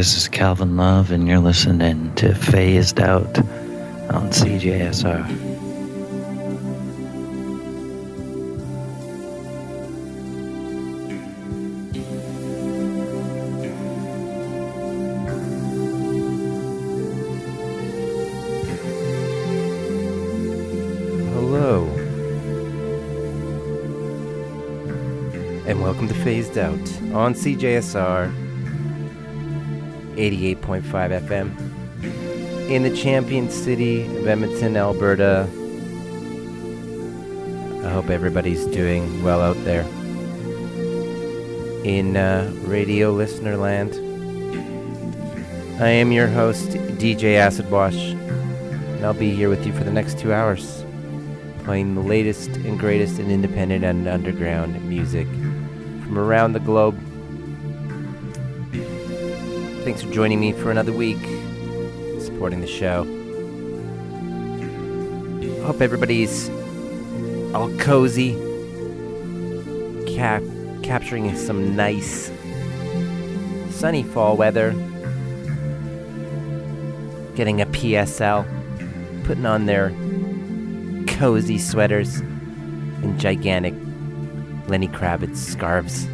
This is Calvin Love, and you're listening to Phased Out on CJSR. Hello. And welcome to Phased Out on CJSR 88.5 FM in the champion city of Edmonton, Alberta. I hope everybody's doing well out there in uh, radio listener land. I am your host, DJ Acid Wash, and I'll be here with you for the next two hours, playing the latest and greatest in independent and underground music from around the globe. Thanks for joining me for another week, supporting the show. Hope everybody's all cozy, cap- capturing some nice sunny fall weather, getting a PSL, putting on their cozy sweaters and gigantic Lenny Kravitz scarves.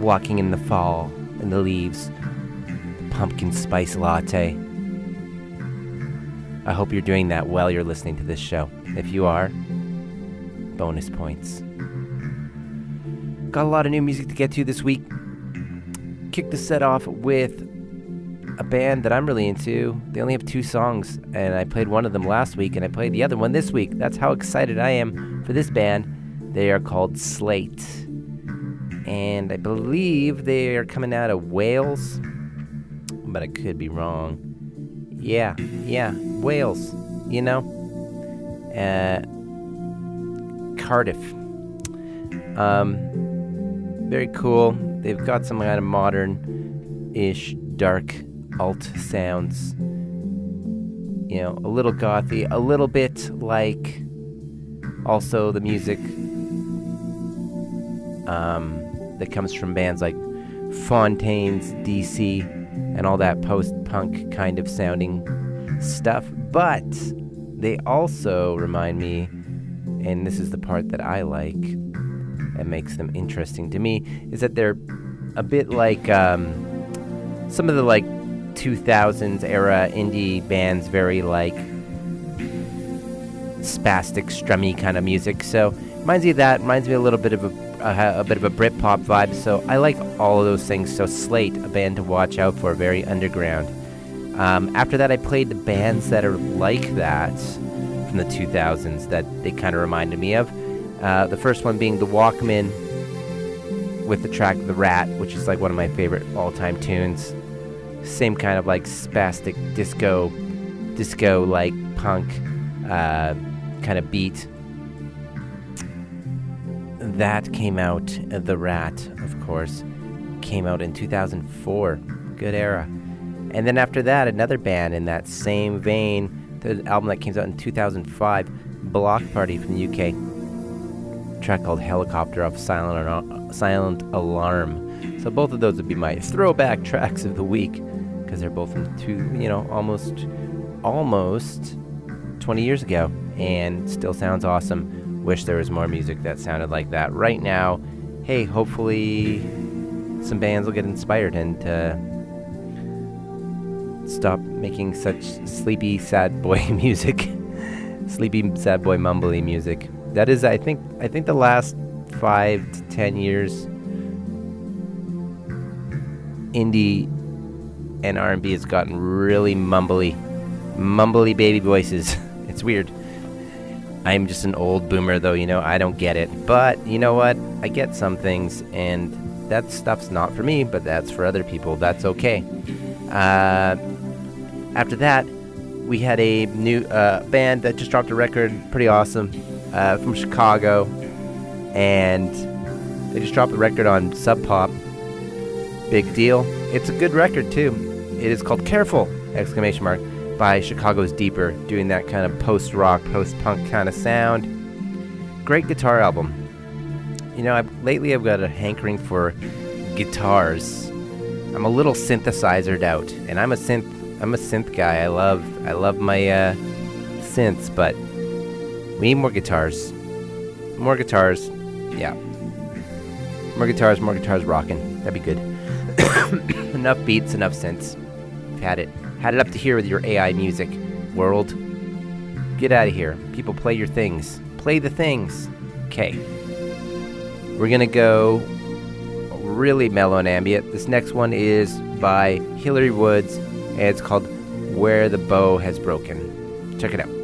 Walking in the fall and the leaves, pumpkin spice latte. I hope you're doing that while you're listening to this show. If you are, bonus points. Got a lot of new music to get to this week. Kick the set off with a band that I'm really into. They only have two songs, and I played one of them last week, and I played the other one this week. That's how excited I am for this band. They are called Slate, and I believe they are coming out of Wales, but I could be wrong. Yeah, yeah, Wales, you know? Uh, Cardiff. Um, very cool. They've got some kind of modern ish, dark alt sounds. You know, a little gothy, a little bit like also the music um, that comes from bands like Fontaines DC and all that post punk kind of sounding stuff. But they also remind me, and this is the part that I like and makes them interesting to me, is that they're a bit like um, some of the like 2000s era indie bands, very like spastic, strummy kind of music. So reminds me of that. Reminds me a little bit of a a, a bit of a Britpop vibe. So I like all of those things. So Slate, a band to watch out for, very underground. Um, after that, I played the bands that are like that from the 2000s that they kind of reminded me of. Uh, the first one being the Walkmen with the track "The Rat," which is like one of my favorite all-time tunes. Same kind of like spastic disco, disco like punk uh, kind of beat. That came out. Uh, the Rat, of course, came out in 2004. Good era. And then after that, another band in that same vein. The album that came out in 2005, Bloc Party from the UK. Track called Helicopter off Silent, Silent Alarm. So both of those would be my throwback tracks of the week because they're both from two, you know, almost, almost 20 years ago, and still sounds awesome. Wish there was more music that sounded like that right now. Hey, hopefully some bands will get inspired and uh, stop making such sleepy, sad boy music, sleepy, sad boy, mumbly music. That is, I think, I think the last five to ten years, indie and R&B has gotten really mumbly, mumbly baby voices. it's weird. I'm just an old boomer, though. You know, I don't get it. But you know what? I get some things, and that stuff's not for me. But that's for other people. That's okay. Uh, after that, we had a new uh, band that just dropped a record, pretty awesome, uh, from Chicago, and they just dropped a record on Sub Pop. Big deal. It's a good record too. It is called "Careful!" exclamation mark by Chicago's Deeper, doing that kind of post-rock, post-punk kind of sound. Great guitar album. You know, I've, lately I've got a hankering for guitars. I'm a little synthesizered out, and I'm a synth. I'm a synth guy. I love. I love my uh, synths, but we need more guitars. More guitars. Yeah. More guitars. More guitars rocking. That'd be good. enough beats. Enough synths. Had it. Had it up to here with your AI music world. Get out of here. People play your things. Play the things. Okay. We're gonna go really mellow and ambient. This next one is by Hilary Woods, and it's called Where the Bough Has Broken. Check it out.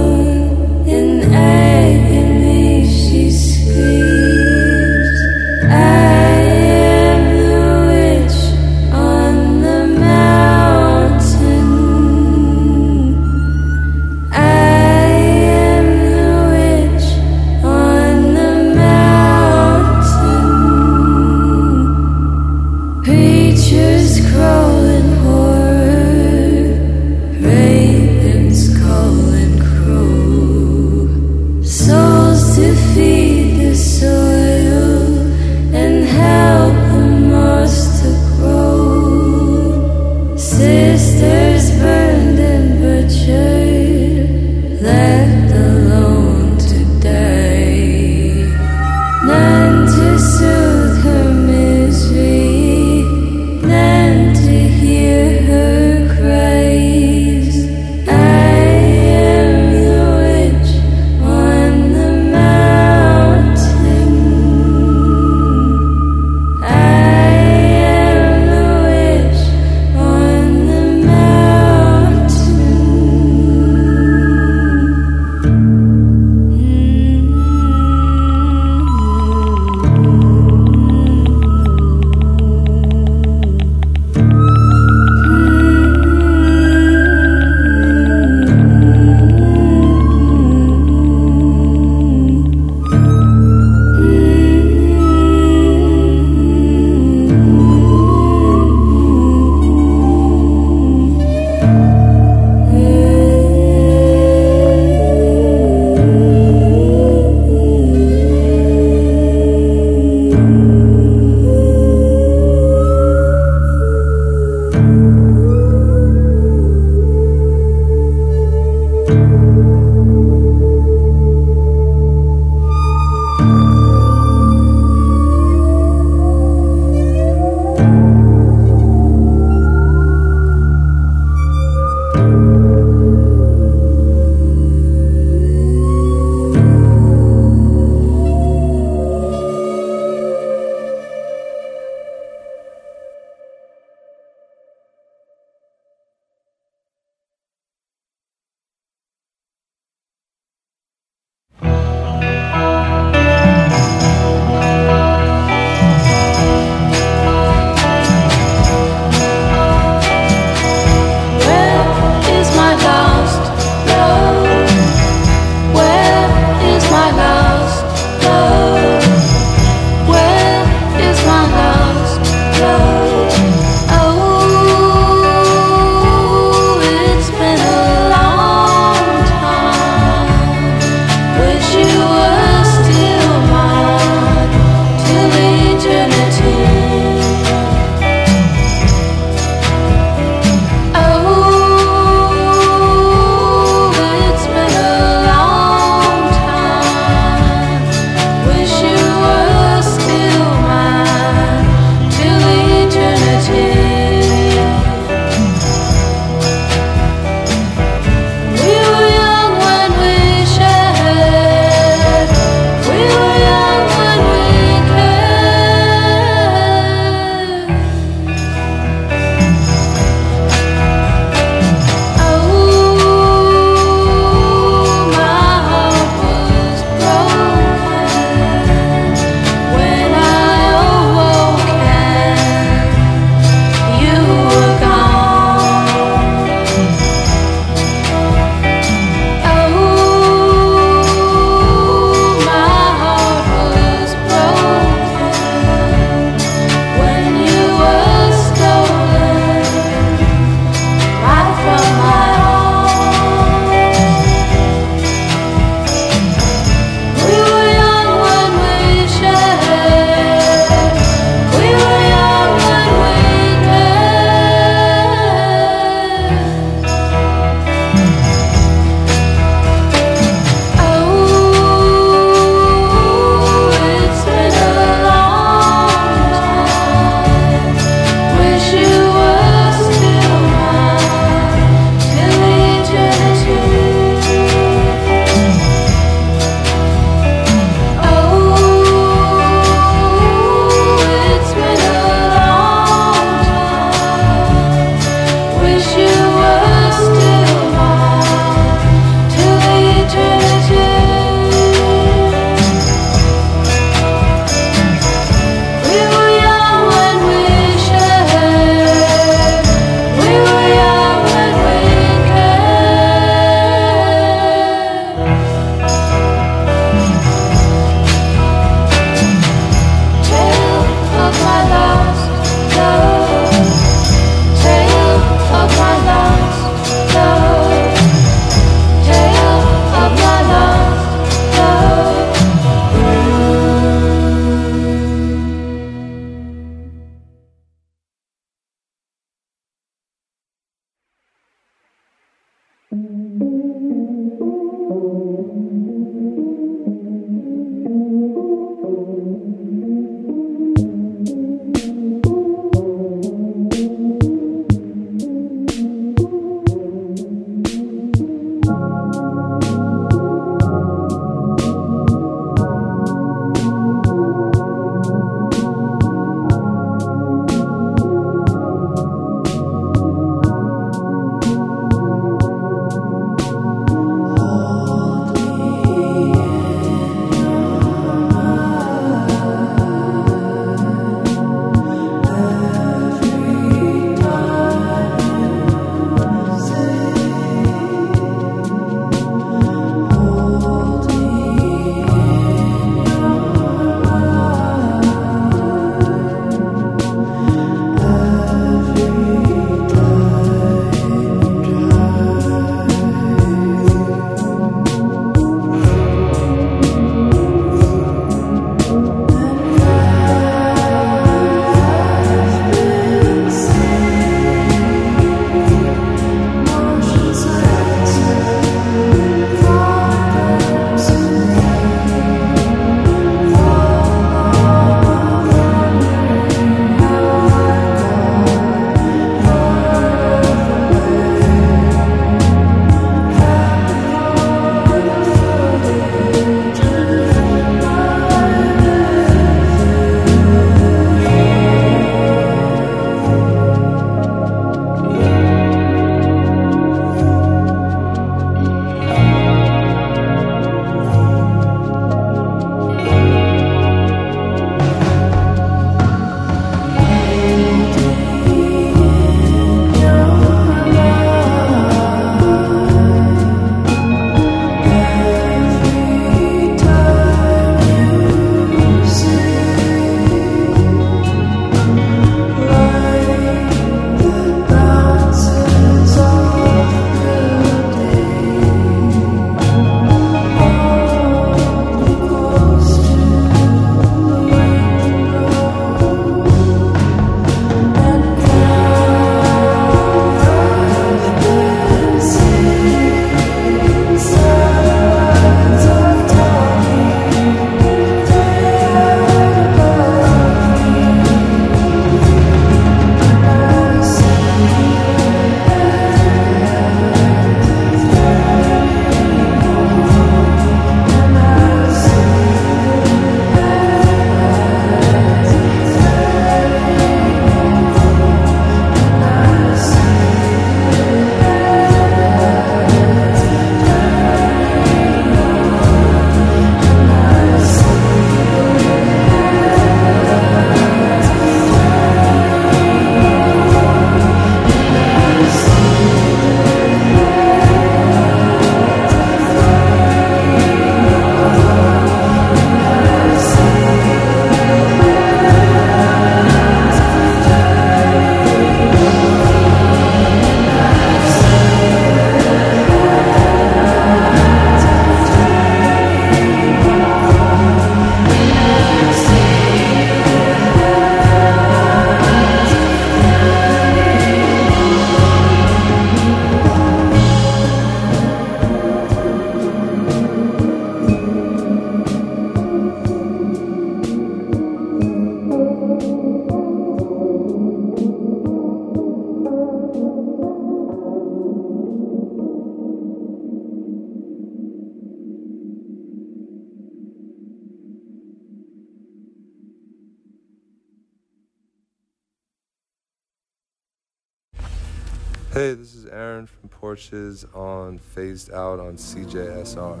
Hey, this is Aaron from Porches on Phased Out on CJSR.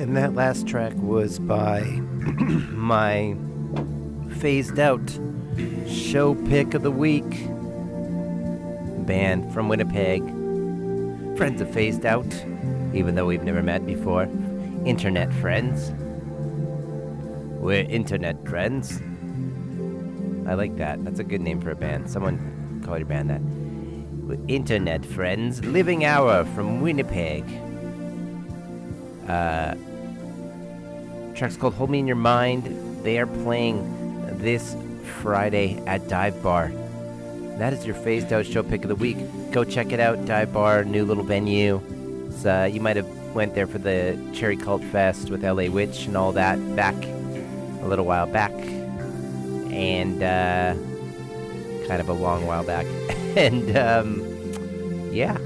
And that last track was by my phased out show pick of the week band from Winnipeg. Friends of Phased Out, even though we've never met before. Internet friends. We're internet friends. I like that. That's a good name for a band. Someone call your band that. We're internet friends. Living Hour from Winnipeg. Uh, track's called Hold Me in Your Mind. They are playing this Friday at Dive Bar. That is your phased out show pick of the week. Go check it out. Dive Bar, new little venue. Uh, you might have went there for the Cherry Cult Fest with LA Witch and all that back a little while back, and uh, kind of a long while back. and um, yeah,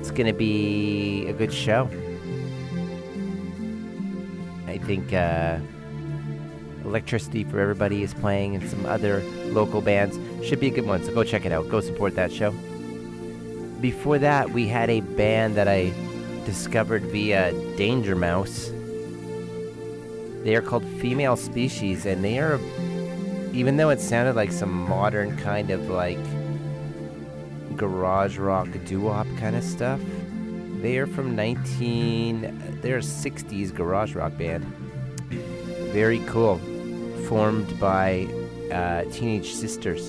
it's gonna be a good show. I think uh, Electricity for Everybody is playing, and some other local bands. Should be a good one, so go check it out. Go support that show. Before that, we had a band that I discovered via Danger Mouse. They are called Female Species, and they are, even though it sounded like some modern kind of like garage rock doo-wop kind of stuff, they are from 19. They're a 60s garage rock band. Very cool. Formed by uh, teenage sisters,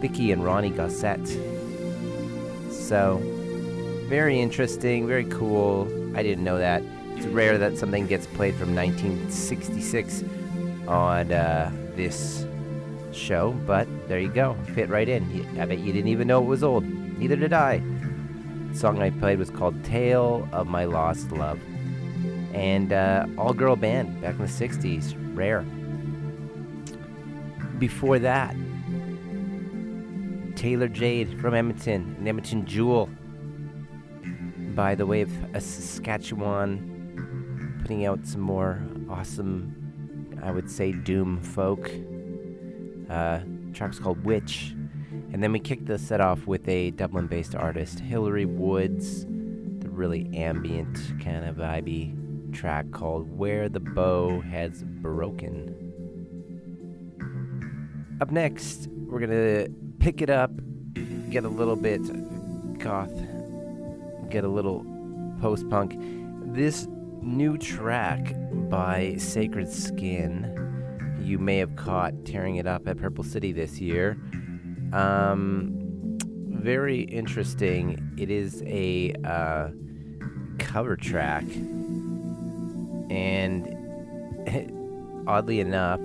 Vicky and Ronnie Gossett. So, very interesting, very cool. I didn't know that. It's rare that something gets played from 1966 on uh, this show, but there you go. Fit right in. I bet you didn't even know it was old. Neither did I. The song I played was called Tale of My Lost Love. And uh, all girl band back in the 60s. Rare. Before that, Taylor Jade from Edmonton, an Edmonton Jewel. By the way of Saskatchewan, putting out some more awesome, I would say, doom folk. Uh, track's called Witch. And then we kicked the set off with a Dublin based artist, Hilary Woods, the really ambient, kind of vibey track called Where the Bough Has Broken. Up next, we're gonna pick it up, get a little bit goth, get a little post punk. This new track by Sacred Skin, you may have caught tearing it up at Purple City this year. Um, very interesting. It is a uh, cover track, and oddly enough,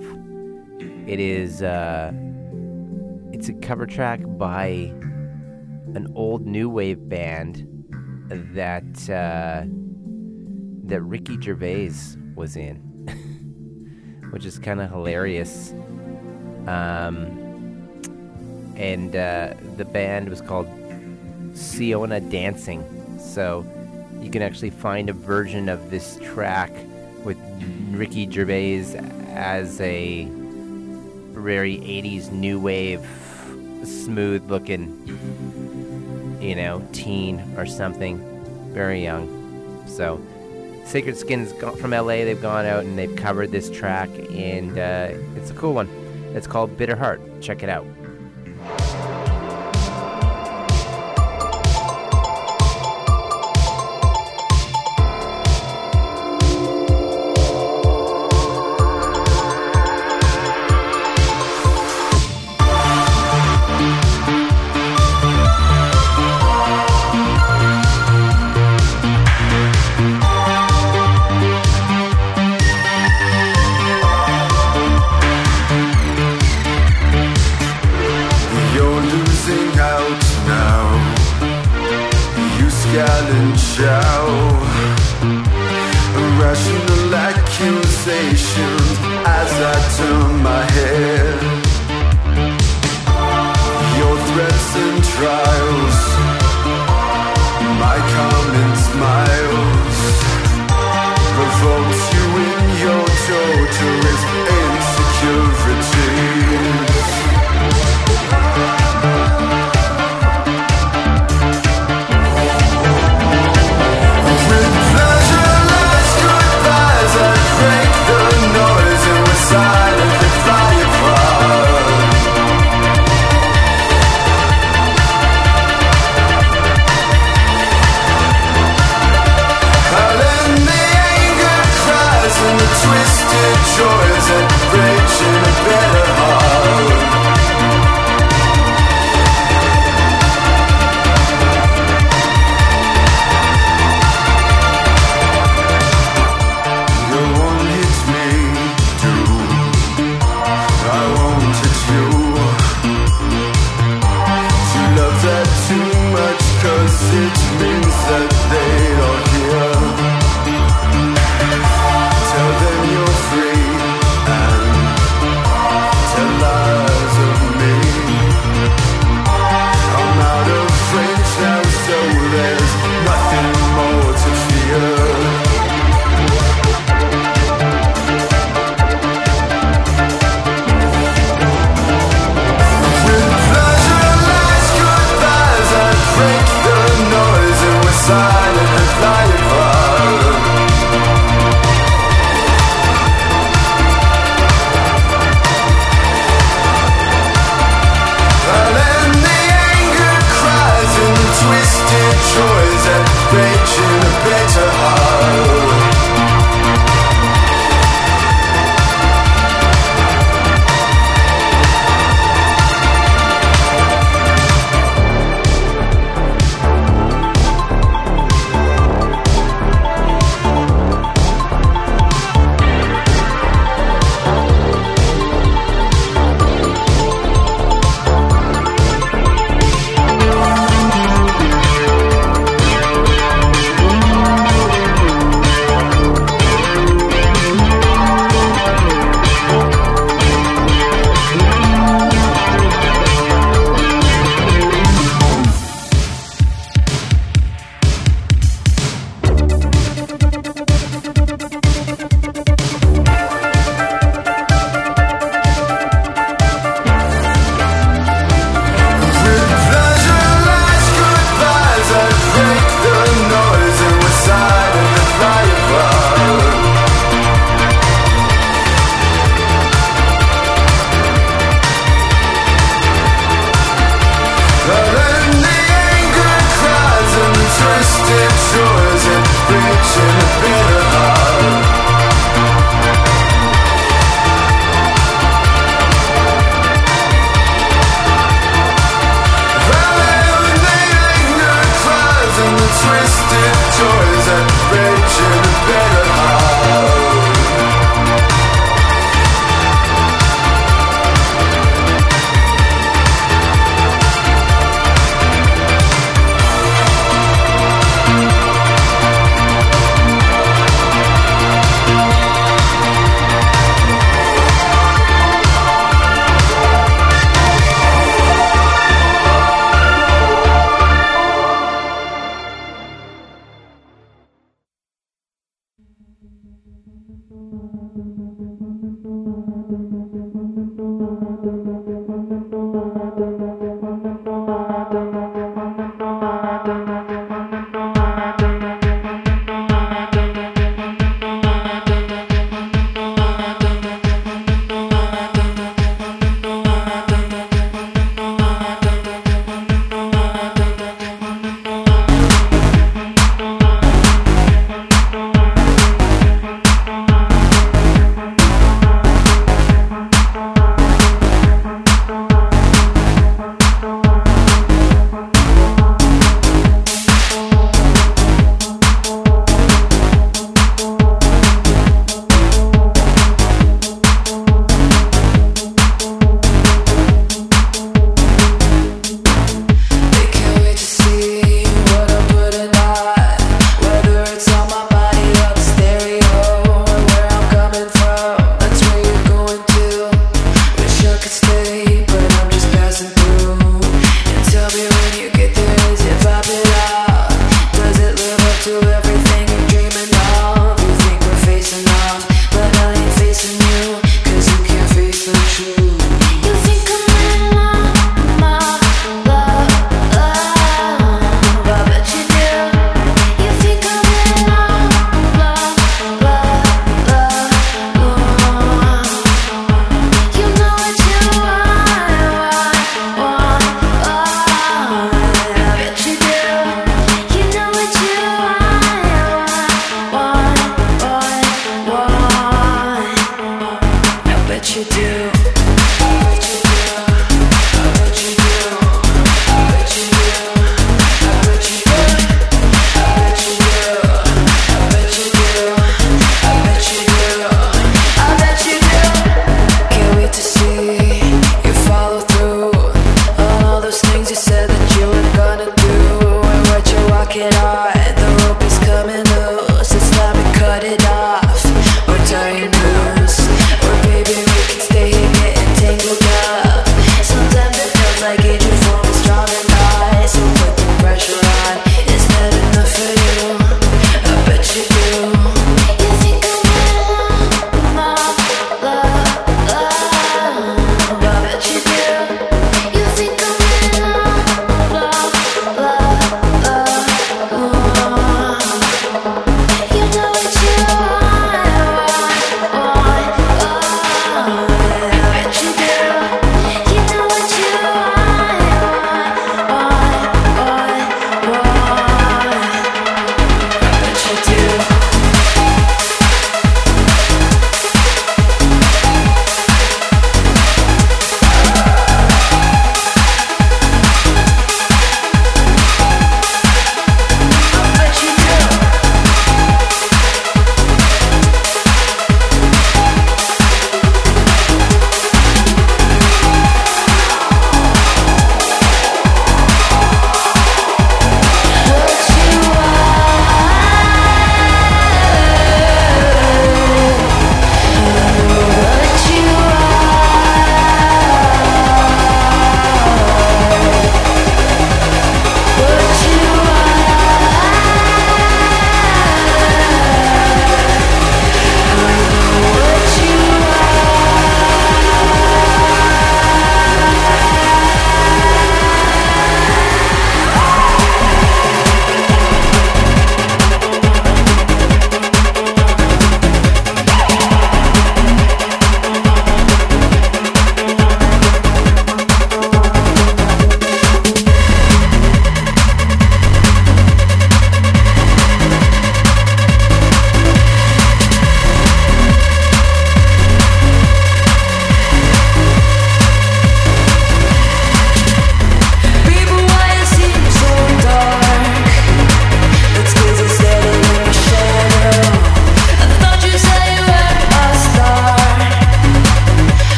it is uh, it's a cover track by an old new wave band that uh, that Ricky Gervais was in, which is kind of hilarious. Um, and uh, the band was called Seona Dancing. So you can actually find a version of this track with Ricky Gervais as a very 80s new wave, smooth looking, you know, teen or something. Very young. So Sacred Skin's from LA. They've gone out and they've covered this track, and uh, it's a cool one. It's called Bitter Heart. Check it out.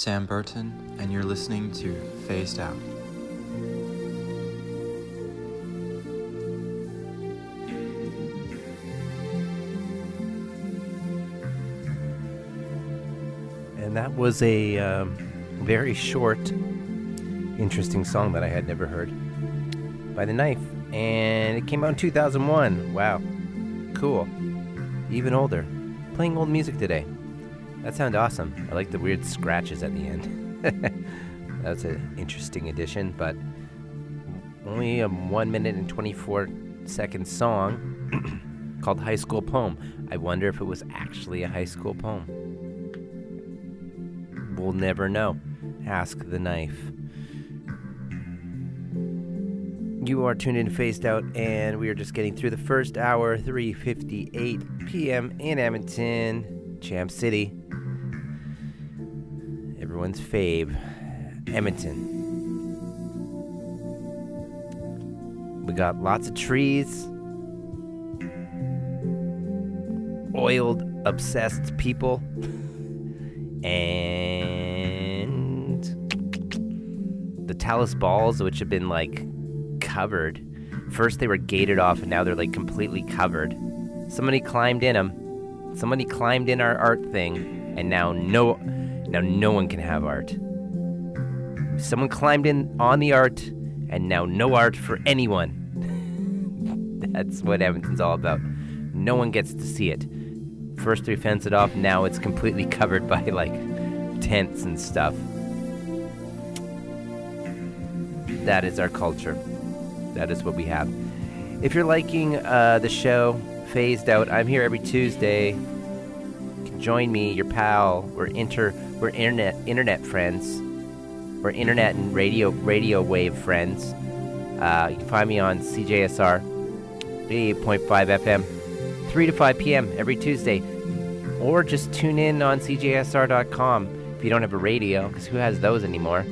Sam Burton, and you're listening to Phased Out. And that was a um, very short, interesting song that I had never heard by The Knife. And it came out in 2001. Wow. Cool. Even older. Playing old music today. That sounded awesome. I like the weird scratches at the end. That's an interesting addition, but only a 1 minute and 24 second song called High School Poem. I wonder if it was actually a high school poem. We'll never know. Ask the knife. You are tuned in to Phased Out, and we are just getting through the first hour, 3:58 p.m. in Edmonton, Champ City. Everyone's fave, Edmonton. We got lots of trees, oiled, obsessed people, and the Talus balls, which have been like covered. First, they were gated off, and now they're like completely covered. Somebody climbed in them. Somebody climbed in our art thing, and now no, now no one can have art. Someone climbed in on the art, and now no art for anyone. That's what Edmonton's all about. No one gets to see it. First we fenced it off, now it's completely covered by like tents and stuff. That is our culture. That is what we have. If you're liking uh, the show, Phased Out, I'm here every Tuesday. You can join me, your pal. We're inter, we're internet, internet friends. We're internet and radio, radio wave friends. Uh, you can find me on CJSR 88.5 FM, 3 to 5 p.m. every Tuesday. Or just tune in on CJSR.com if you don't have a radio, because who has those anymore?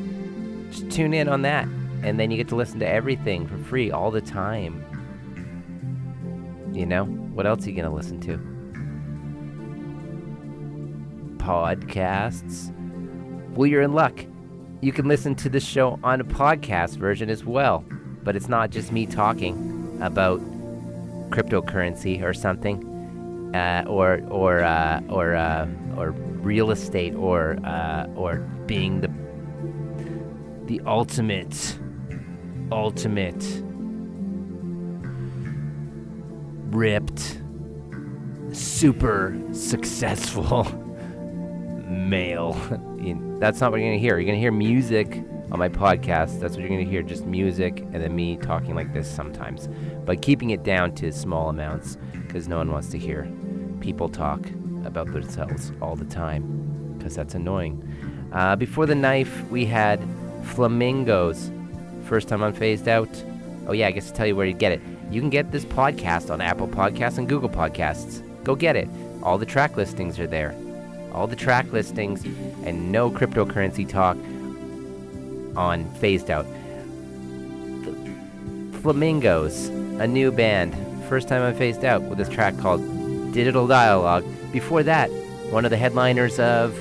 Just tune in on that, and then you get to listen to everything for free all the time. You know? What else are you going to listen to? Podcasts. Well, you're in luck. You can listen to the show on a podcast version as well, but it's not just me talking about cryptocurrency or something, uh, or or uh, or uh, or real estate, or uh, or being the the ultimate ultimate ripped super successful male. That's not what you're gonna hear. You're gonna hear music on my podcast. That's what you're gonna hear, just music and then me talking like this sometimes, but keeping it down to small amounts because no one wants to hear people talk about themselves all the time because that's annoying. Uh, before the knife, we had Flaamingos. First time on phased out. Oh yeah, I guess to tell you where you get it. You can get this podcast on Apple Podcasts and Google Podcasts. Go get it. All the track listings are there. All the track listings and no cryptocurrency talk on Phased Out. The Flaamingos, a new band. First time on Phased Out with this track called Digital Dialogue. Before that, one of the headliners of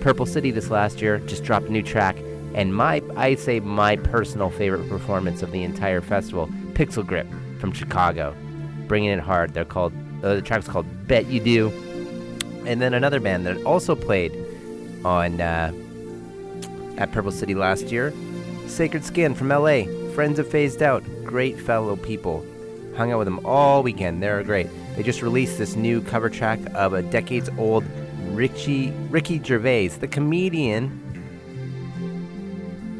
Purple City this last year just dropped a new track. And my, I say my personal favorite performance of the entire festival, Pixel Grip from Chicago, bringing it hard. They're called, uh, the track's called Bet You Do. And then another band that also played on uh, at Purple City last year, Sacred Skin from LA, friends of Phased Out, great fellow people. Hung out with them all weekend. They're great. They just released this new cover track of a decades old Richie Ricky Gervais, the comedian,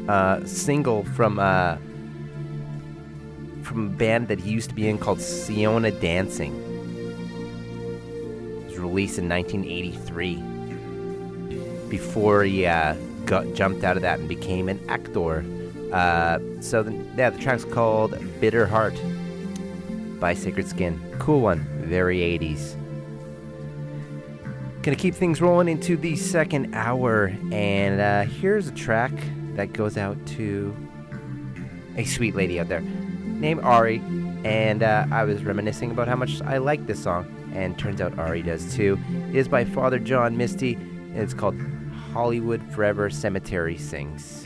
uh, single from uh, from a band that he used to be in called Seona Dancing. Released in 1983. Before he uh, got jumped out of that and became an actor. Uh, so the, yeah, the track's called "Bitter Heart" by Sacred Skin. Cool one, very 80s. Gonna keep things rolling into the second hour, and uh, here's a track that goes out to a sweet lady out there named Ari. And uh, I was reminiscing about how much I like this song, and turns out Ari does too. Is by Father John Misty, and it's called Hollywood Forever Cemetery sings.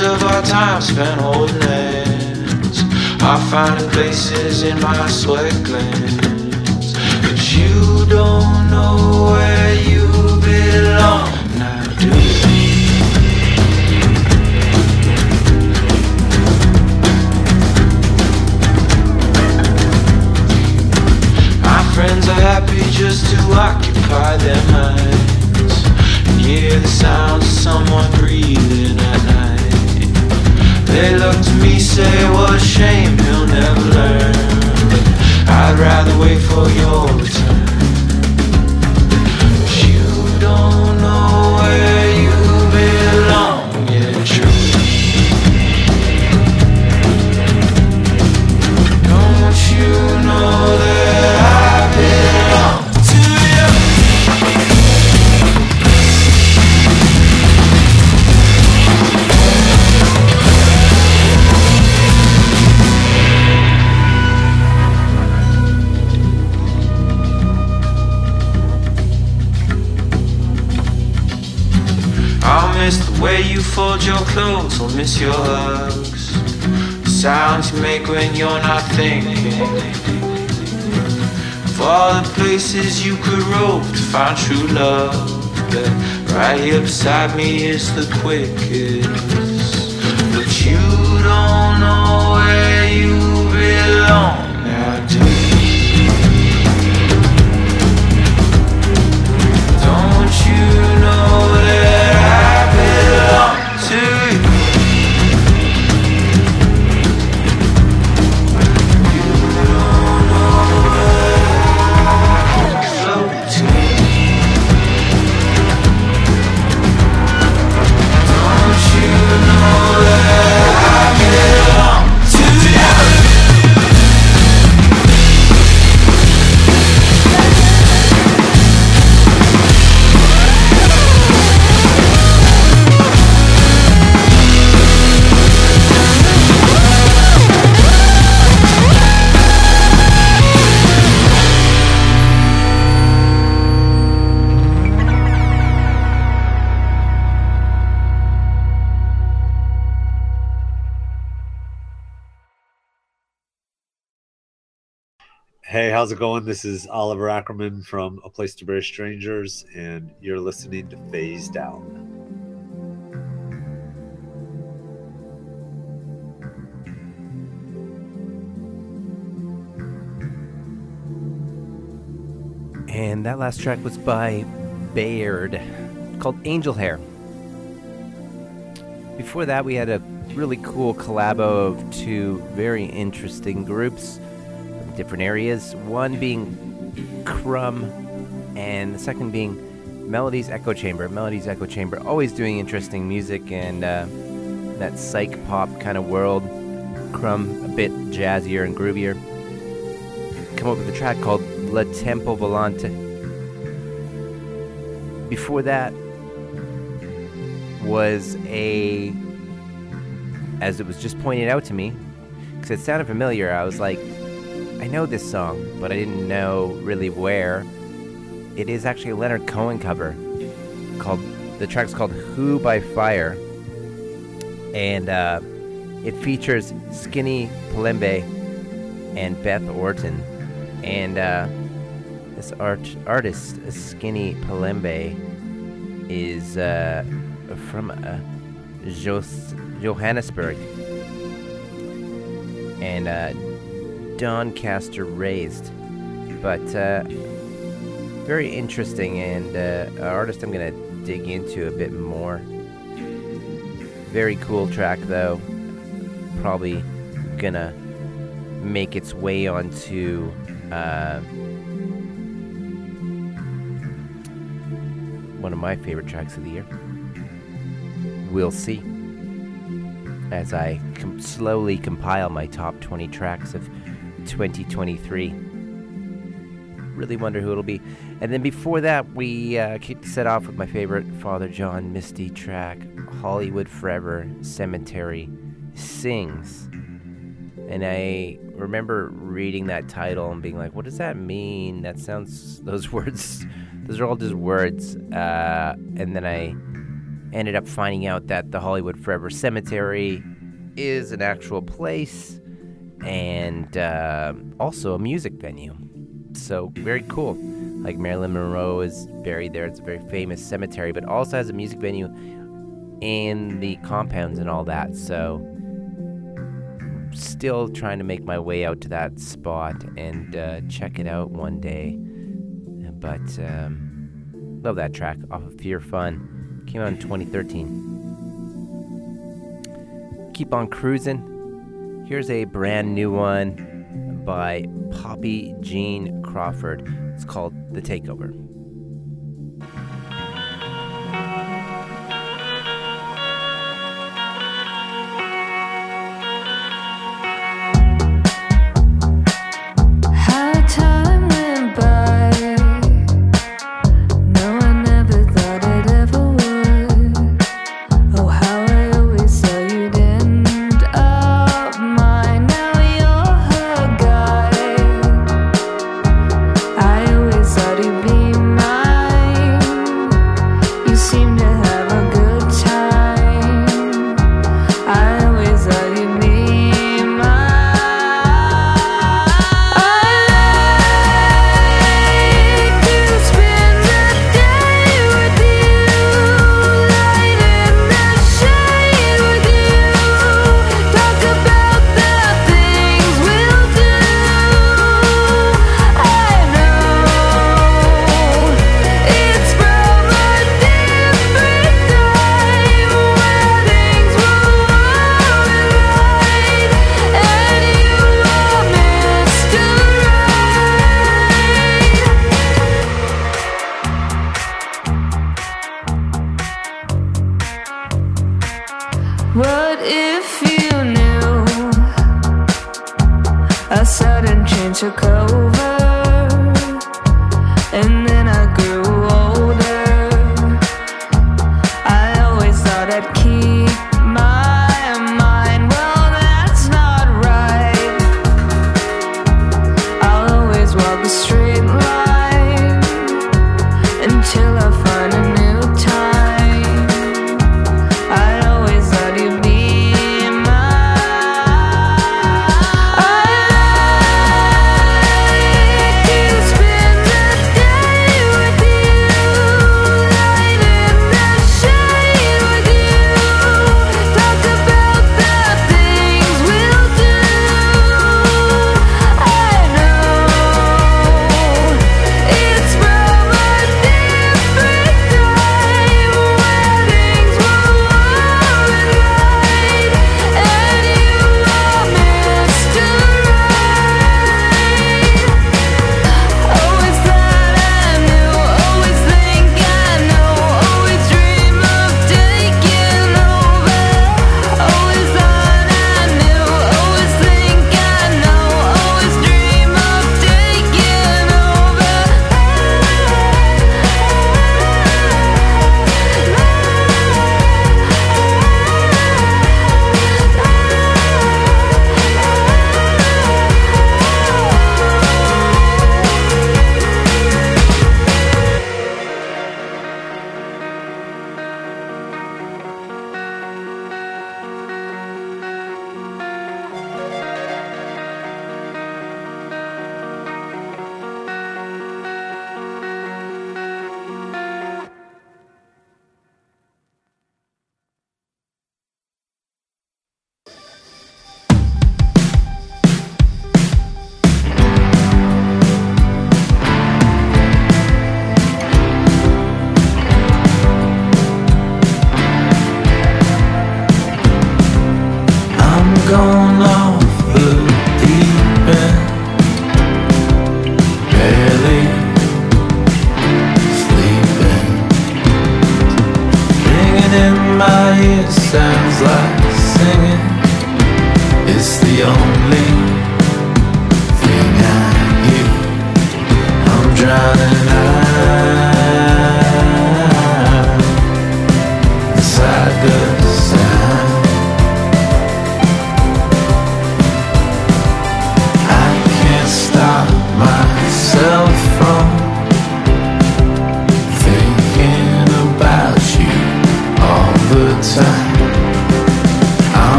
Of our time spent holding hands are finding places in my sweat glands. But you don't know where you belong now, do friends are happy just to occupy their minds and hear the sounds of someone breathing at night. They look to me, say, what a shame he'll never learn. I'd rather wait for your return. Way you fold your clothes, I'll miss your hugs. The sounds you make when you're not thinking. Of all the places you could rope to find true love, but right here beside me is the quickest. But you don't know where you belong now, do you? Don't you how's it going? This is Oliver Ackermann from A Place to Bury Strangers, and you're listening to Phased Out. And that last track was by Baird called Angel Hair. Before that, we had a really cool collabo of two very interesting groups different areas. One being Crumb, and the second being Melody's Echo Chamber. Melody's Echo Chamber, always doing interesting music and uh, that psych pop kind of world. Crumb, a bit jazzier and groovier. Come up with a track called Le Temple Volant. Before that was a, as it was just pointed out to me, because it sounded familiar. I was like, I know this song, but I didn't know really where. It is actually a Leonard Cohen cover called, the track's called Who by Fire. And uh, it features Skinny Pelembe and Beth Orton. And uh, this art artist, Skinny Pelembe, is uh, from uh, Johannesburg. And uh, Doncaster raised. But uh, very interesting and uh, an artist I'm going to dig into a bit more. Very cool track though. Probably gonna make its way onto uh, one of my favorite tracks of the year. we'll see as I com- slowly compile my top 20 tracks of 2023. Really wonder who it'll be. And then before that, we uh, set off with my favorite Father John Misty track, Hollywood Forever Cemetery Sings. And I remember reading that title and being like, what does that mean? That sounds, those words, those are all just words. Uh, and then I ended up finding out that the Hollywood Forever Cemetery is an actual place and uh, also a music venue. So, very cool. Like Marilyn Monroe is buried there. It's a very famous cemetery, but also has a music venue in the compounds and all that. So, still trying to make my way out to that spot and uh, check it out one day. But um, love that track off of Fear Fun. Came out in 2013. Keep on cruising. Here's a brand new one by Poppy Jean Crawford. It's called The Takeover.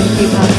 Keep us.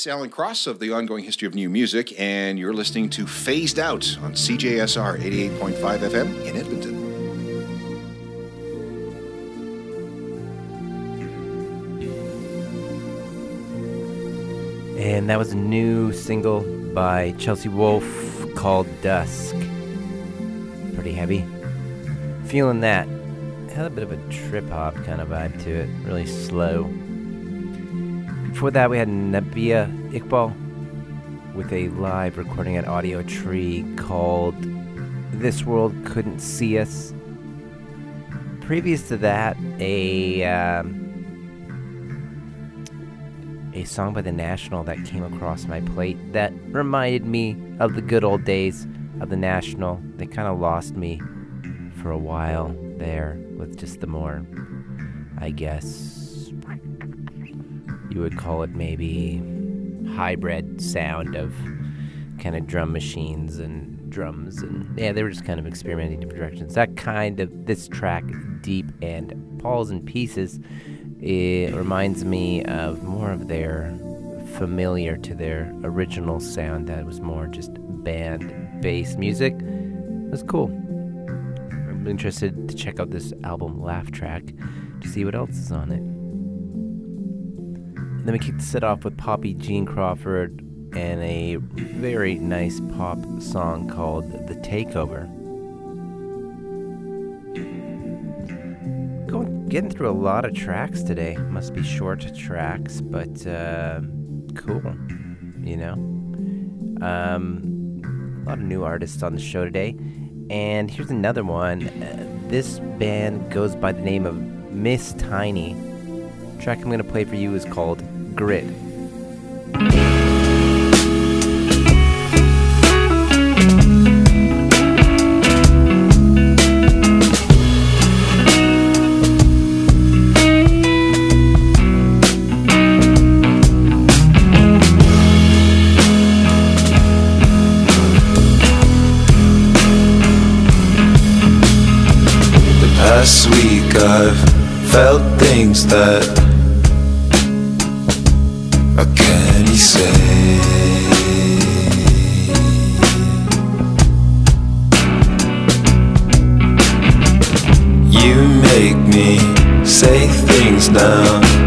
It's Alan Cross of the Ongoing History of New Music, and you're listening to Phased Out on CJSR 88.5 FM in Edmonton. And that was a new single by Chelsea Wolfe called Dusk. Pretty heavy. Feeling that. Had a bit of a trip hop kind of vibe to it. Really slow. Before that, we had Nabihah Iqbal with a live recording at Audiotree called This World Couldn't See Us. Previous to that, a. Um, a song by The National that came across my plate that reminded me of the good old days of The National. They kind of lost me for a while there with just the more, I guess, you would call it maybe hybrid sound of kind of drum machines and drums and yeah they were just kind of experimenting different directions that kind of this track Deep End Paul's in Pieces it reminds me of more of their familiar to their original sound that was more just band based music. that's cool. I'm interested to check out this album Laugh Track to see what else is on it. Then we kicked the set off with Poppy Jean Crawford and a very nice pop song called The Takeover. Going, getting through a lot of tracks today. Must be short tracks, but uh, cool. You know, um, a lot of new artists on the show today. And here's another one. Uh, this band goes by the name of Miss Tiny. The track I'm going to play for you is called The past week I've felt things that I can't say. You make me say things now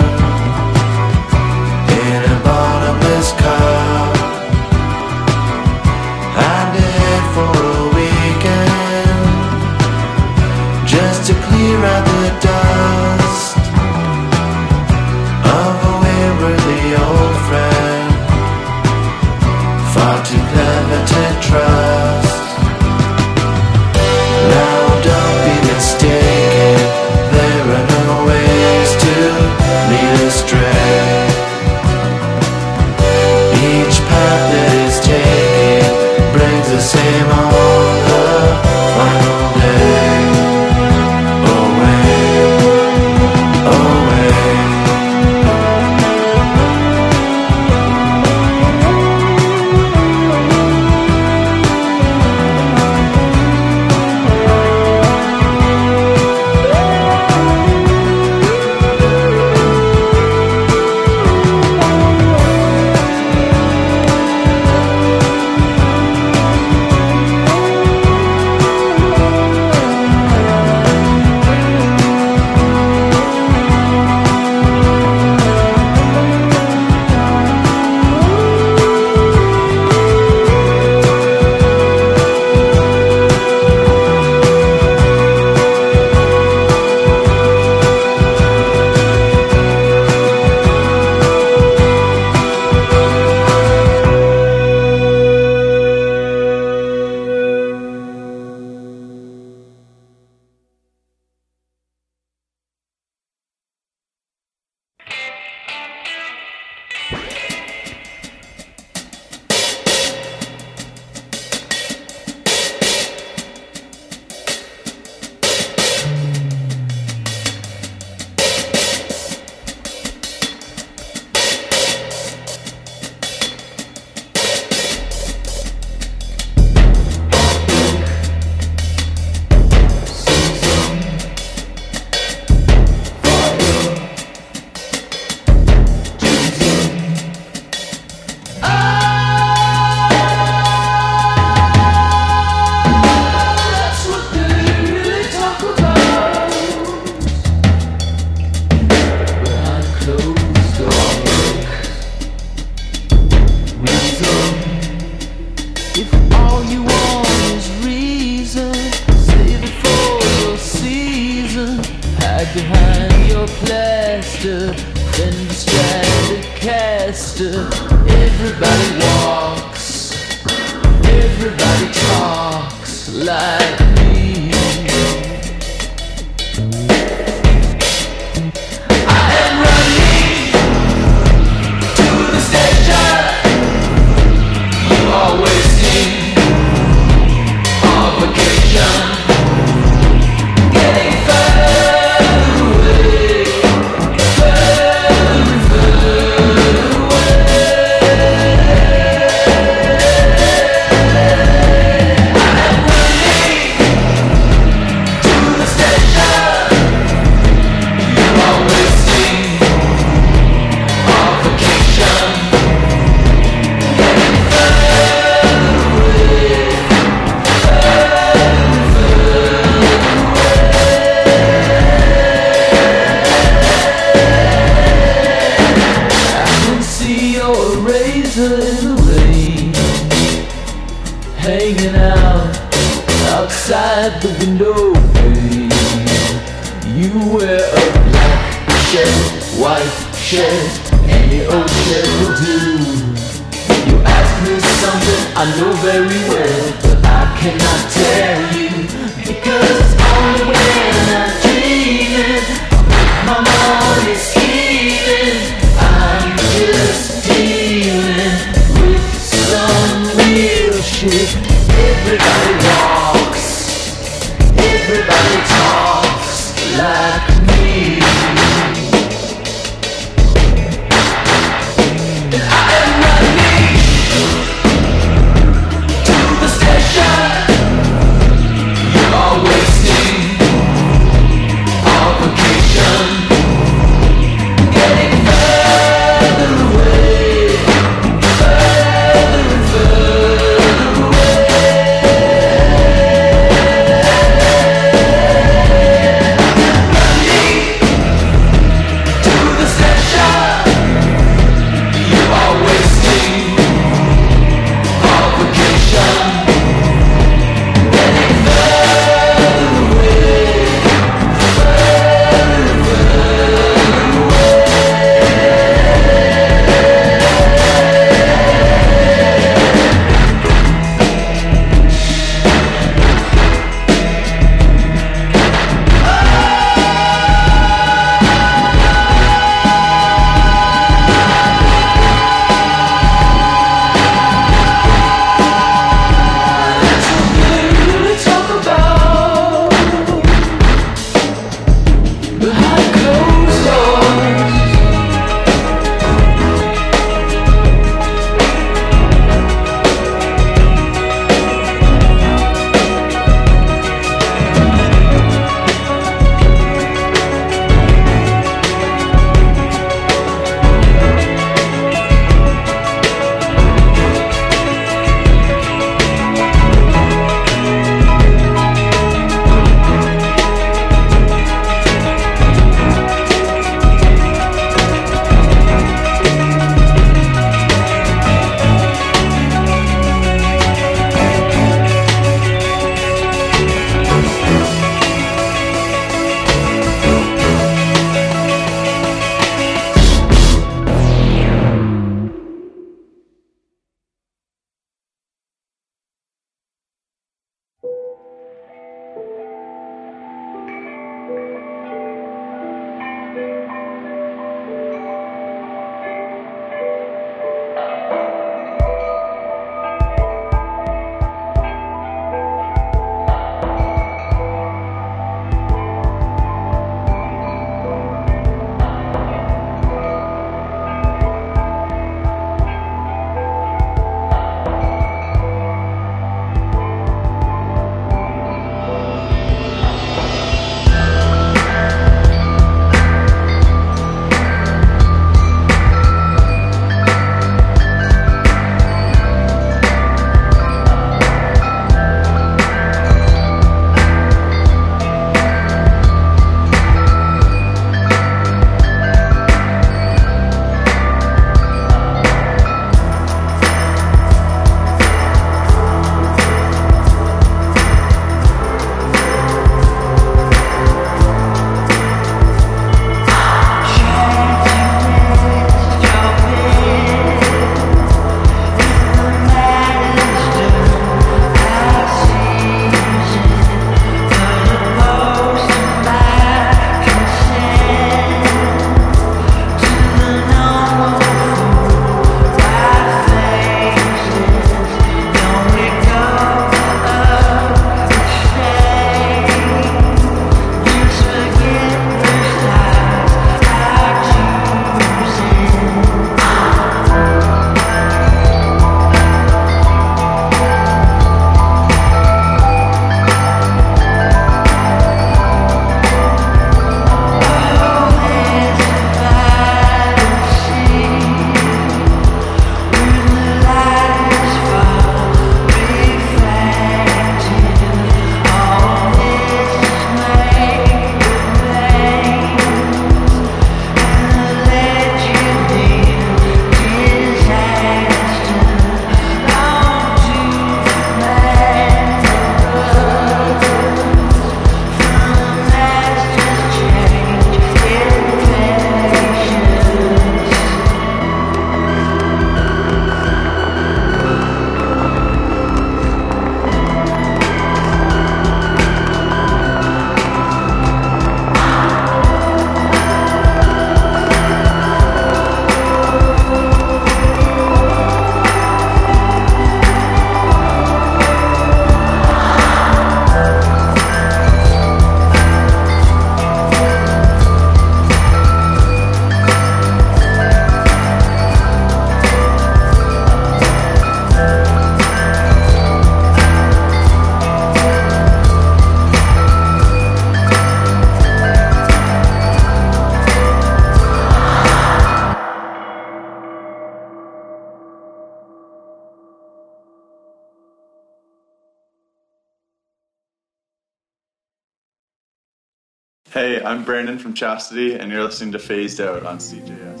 I'm Brandon from Chastity, and you're listening to Phased Out on CJS.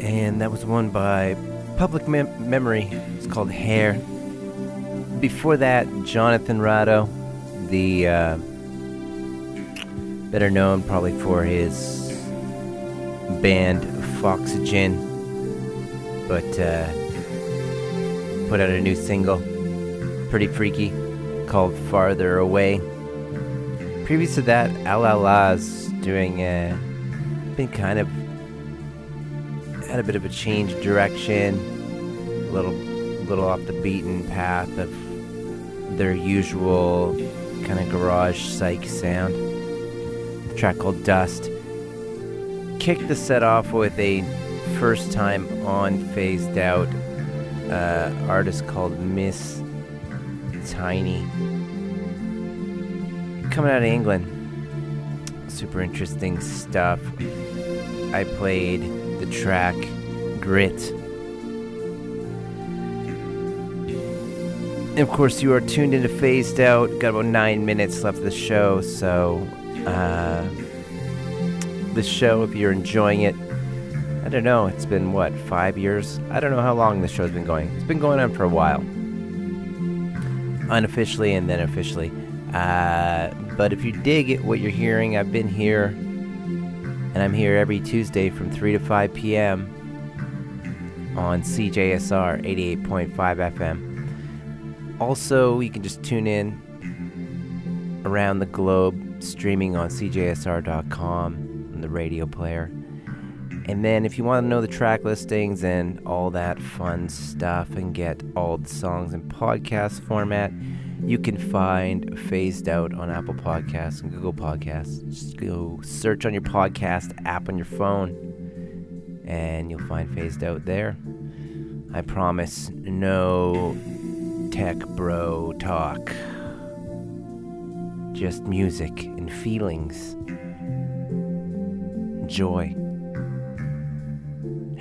And that was one by Public Mem- Memory. It's called Heir. Before that, Jonathan Rado, the uh, better known probably for his band Foxygen, but uh, put out a new single, pretty freaky, called Farther Away. Previous to that, Allah-Las doing a. been kind of had a bit of a change of direction, a little, little off the beaten path of their usual kind of garage psych sound. A track called Dust. Kicked the set off with a first time on phased out uh, artist called Miss Tiny. Coming out of England. Super interesting stuff. I played the track Grit. And of course, you are tuned into Phased Out. Got about nine minutes left of the show, so uh, this show, if you're enjoying it, don't know, it's been what, five years? I don't know how long this show's been going. It's been going on for a while. Unofficially and then officially. Uh, but if you dig it, what you're hearing, I've been here, and I'm here every Tuesday from 3 to 5 p.m. on CJSR 88.5 FM. Also, you can just tune in around the globe, streaming on CJSR.com on the radio player. And then, if you want to know the track listings and all that fun stuff and get all the songs in podcast format, you can find Phased Out on Apple Podcasts and Google Podcasts. Just go search on your podcast app on your phone, and you'll find Phased Out there. I promise no tech bro talk, just music and feelings, joy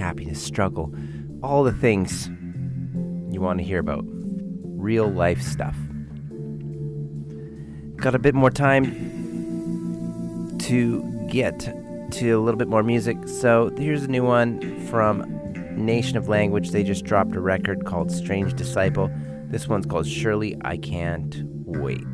happiness, struggle, all the things you want to hear about. Real life stuff. Got a bit more time to get to a little bit more music. So here's a new one from Nation of Language. They just dropped a record called Strange Disciple. This one's called Surely I Can't Wait.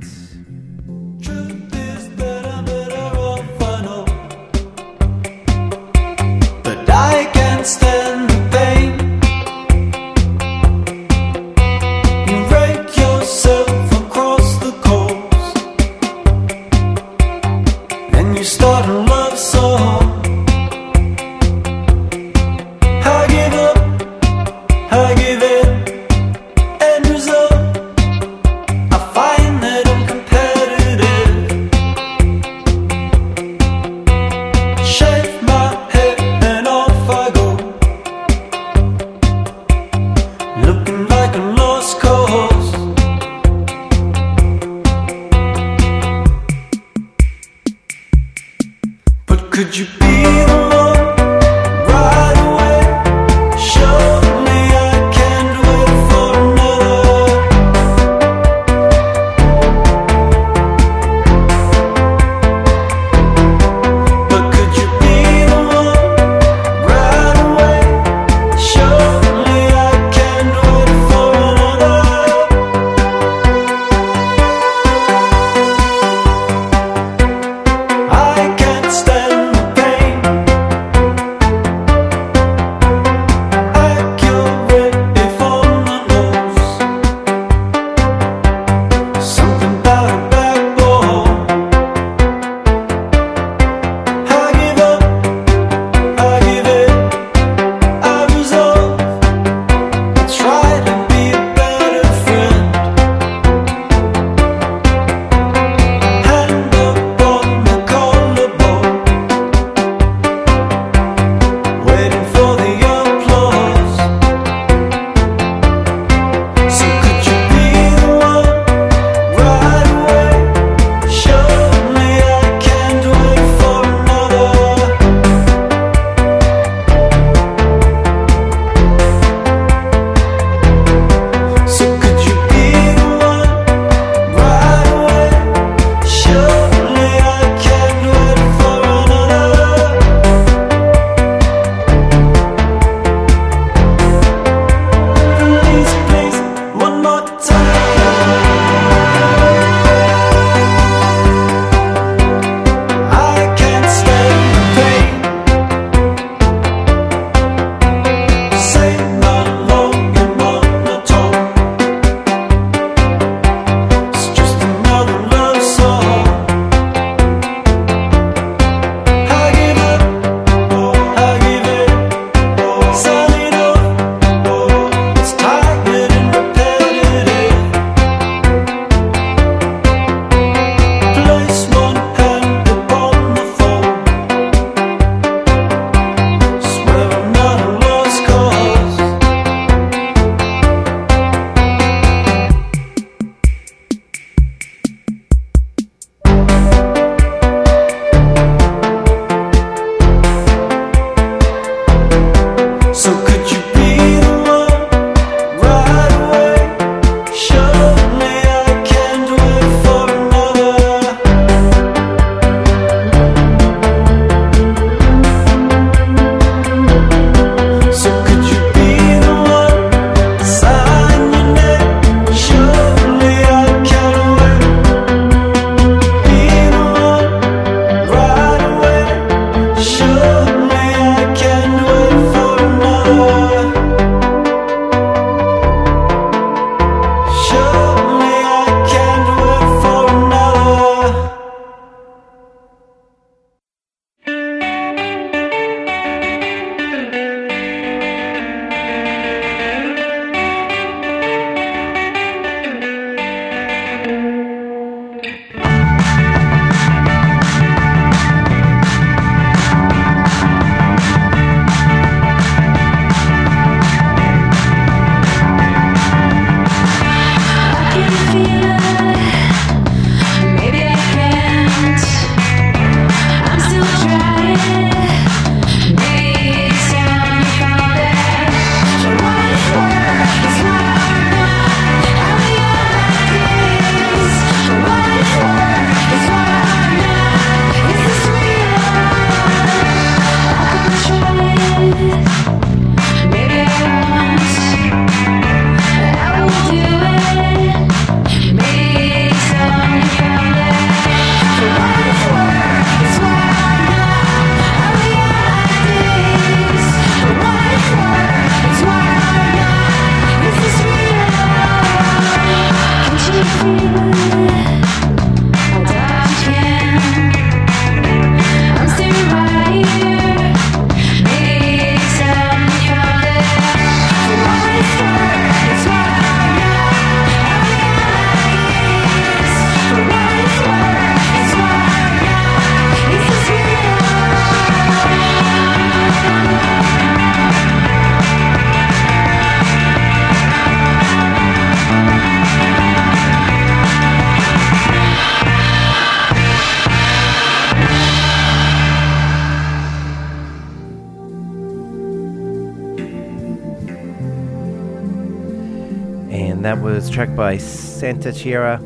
By Santa Chiara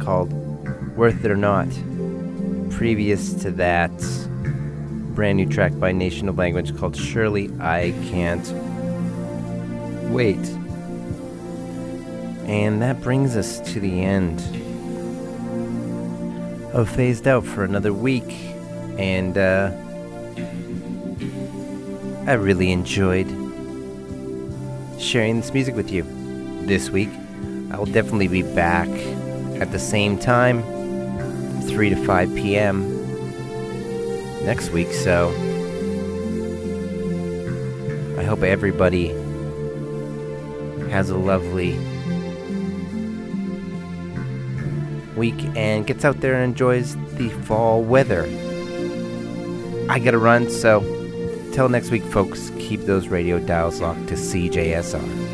called Worth It or Not. Previous to that, brand new track by Nation of Language called Surely I Can't Wait. And that brings us to the end of Phased Out for another week. And uh, I really enjoyed sharing this music with you this week. I will definitely be back at the same time, 3 to 5 p.m. next week. So I hope everybody has a lovely week and gets out there and enjoys the fall weather. I gotta run, so till next week, folks, keep those radio dials locked to CJSR.